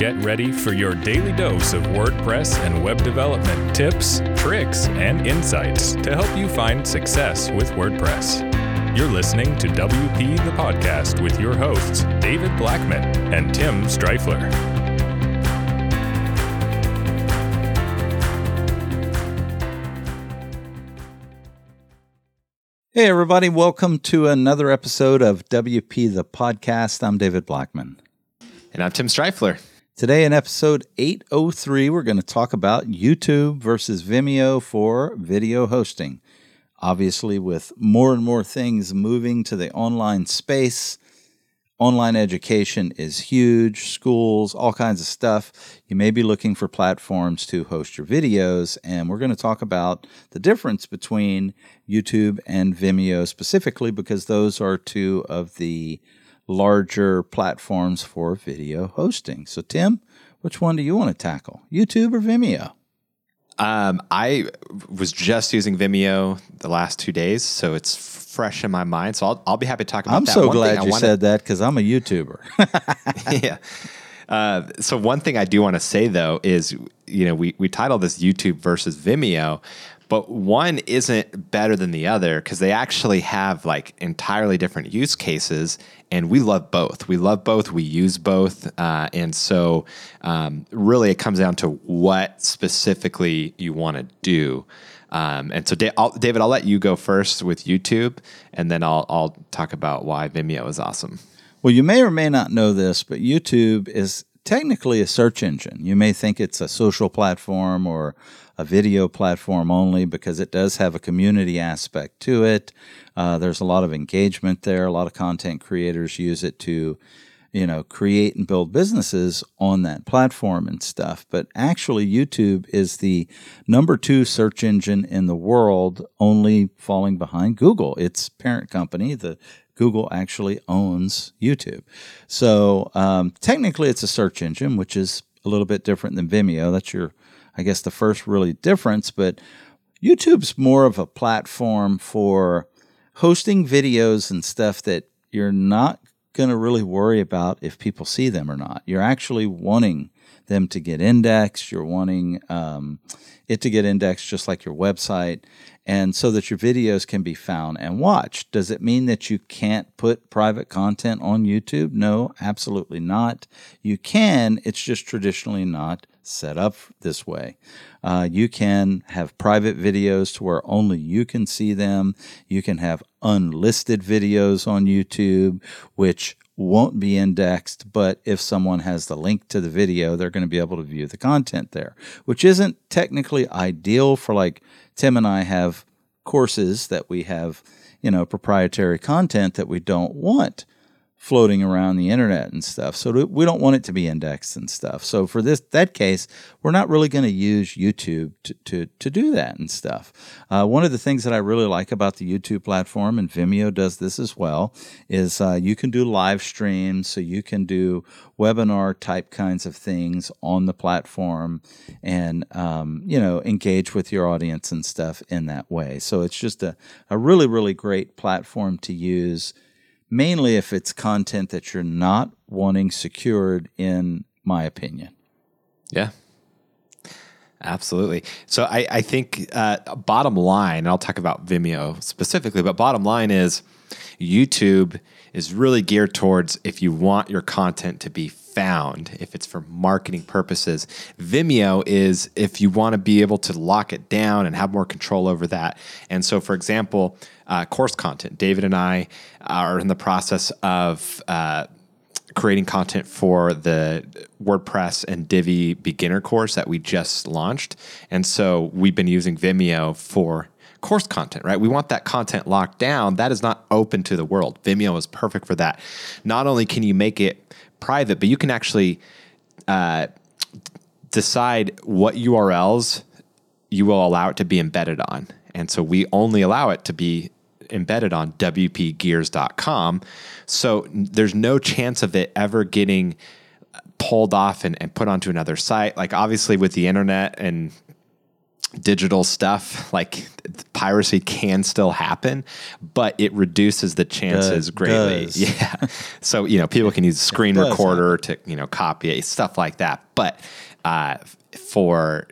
Get ready for your daily dose of WordPress and web development tips, tricks, and insights to help you find success with WordPress. You're listening to WP the Podcast with your hosts, David Blackman and Tim Strifler. Hey, everybody, welcome to another episode of WP the Podcast. I'm David Blackman. And I'm Tim Strifler. Today, in episode 803, we're going to talk about YouTube versus Vimeo for video hosting. Obviously, with more and more things moving to the online space, online education is huge, schools, all kinds of stuff. You may be looking for platforms to host your videos, and we're going to talk about the difference between YouTube and Vimeo specifically because those are two of the larger platforms for video hosting. So, Tim, which one do you want to tackle, YouTube or Vimeo? Um, I was just using Vimeo the last two days, so it's fresh in my mind. So I'll, I'll be happy to talk about that. I'm so One glad you wanna- said that because I'm a YouTuber. yeah. Uh, so one thing I do want to say though is, you know, we we titled this YouTube versus Vimeo, but one isn't better than the other because they actually have like entirely different use cases, and we love both. We love both. We use both, uh, and so um, really it comes down to what specifically you want to do. Um, and so, I'll, David, I'll let you go first with YouTube, and then I'll I'll talk about why Vimeo is awesome. Well, you may or may not know this, but YouTube is technically a search engine. You may think it's a social platform or a video platform only because it does have a community aspect to it. Uh, there's a lot of engagement there. A lot of content creators use it to, you know, create and build businesses on that platform and stuff. But actually, YouTube is the number two search engine in the world, only falling behind Google, its parent company, the Google actually owns YouTube. So um, technically, it's a search engine, which is a little bit different than Vimeo. That's your, I guess, the first really difference. But YouTube's more of a platform for hosting videos and stuff that you're not going to really worry about if people see them or not. You're actually wanting them to get indexed. You're wanting um, it to get indexed just like your website, and so that your videos can be found and watched. Does it mean that you can't put private content on YouTube? No, absolutely not. You can, it's just traditionally not set up this way. Uh, you can have private videos to where only you can see them. You can have unlisted videos on YouTube, which won't be indexed, but if someone has the link to the video, they're going to be able to view the content there, which isn't technically ideal for like Tim and I have courses that we have, you know, proprietary content that we don't want floating around the internet and stuff. So we don't want it to be indexed and stuff. So for this that case, we're not really going to use YouTube to, to, to do that and stuff. Uh, one of the things that I really like about the YouTube platform, and Vimeo does this as well, is uh, you can do live streams. So you can do webinar type kinds of things on the platform and, um, you know, engage with your audience and stuff in that way. So it's just a, a really, really great platform to use mainly if it's content that you're not wanting secured, in my opinion. Yeah. Absolutely. So I, I think uh, bottom line, and I'll talk about Vimeo specifically, but bottom line is YouTube is really geared towards if you want your content to be found, if it's for marketing purposes. Vimeo is if you want to be able to lock it down and have more control over that. And so, for example, uh, course content. David and I are in the process of uh, creating content for the WordPress and Divi beginner course that we just launched. And so we've been using Vimeo for course content, right? We want that content locked down. That is not open to the world. Vimeo is perfect for that. Not only can you make it private, but you can actually uh, decide what URLs you will allow it to be embedded on. And so we only allow it to be embedded on WPGears.com. So there's no chance of it ever getting pulled off and, and put onto another site. Like obviously with the internet and digital stuff, like piracy can still happen, but it reduces the chances Does- greatly. does. Yeah. So, you know, people can use a screen does recorder to, you know, copy it, stuff like that. But uh, for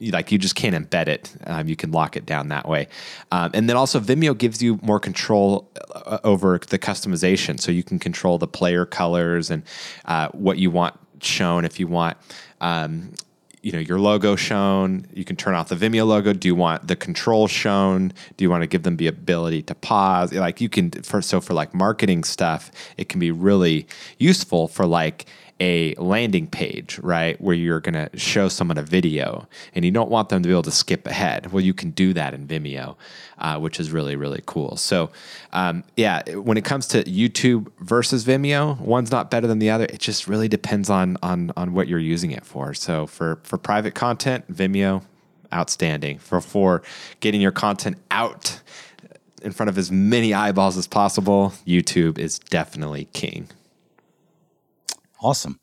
like you just can't embed it. Um, you can lock it down that way. Um, and then also Vimeo gives you more control uh, over the customization. So you can control the player colors and uh, what you want shown. If you want, um, you know, your logo shown, you can turn off the Vimeo logo. Do you want the control shown? Do you want to give them the ability to pause? Like you can, for, so for like marketing stuff, it can be really useful for like, a landing page, right, where you're going to show someone a video and you don't want them to be able to skip ahead. Well, you can do that in Vimeo, uh, which is really, really cool. So, um, yeah, when it comes to YouTube versus Vimeo, one's not better than the other. It just really depends on on on what you're using it for. So, for for private content, Vimeo, outstanding. For for getting your content out in front of as many eyeballs as possible, YouTube is definitely king. Awesome.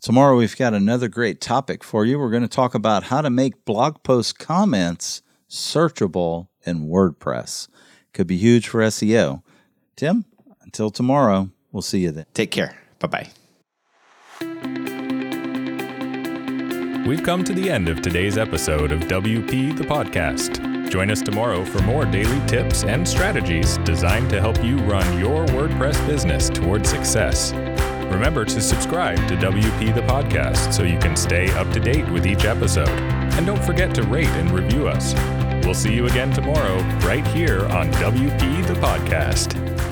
Tomorrow we've got another great topic for you. We're going to talk about how to make blog post comments searchable in WordPress. Could be huge for SEO. Tim, until tomorrow, we'll see you then. Take care. Bye bye. We've come to the end of today's episode of WP the Podcast. Join us tomorrow for more daily tips and strategies designed to help you run your WordPress business toward success. Remember to subscribe to WP the Podcast so you can stay up to date with each episode. And don't forget to rate and review us. We'll see you again tomorrow, right here on WP the Podcast.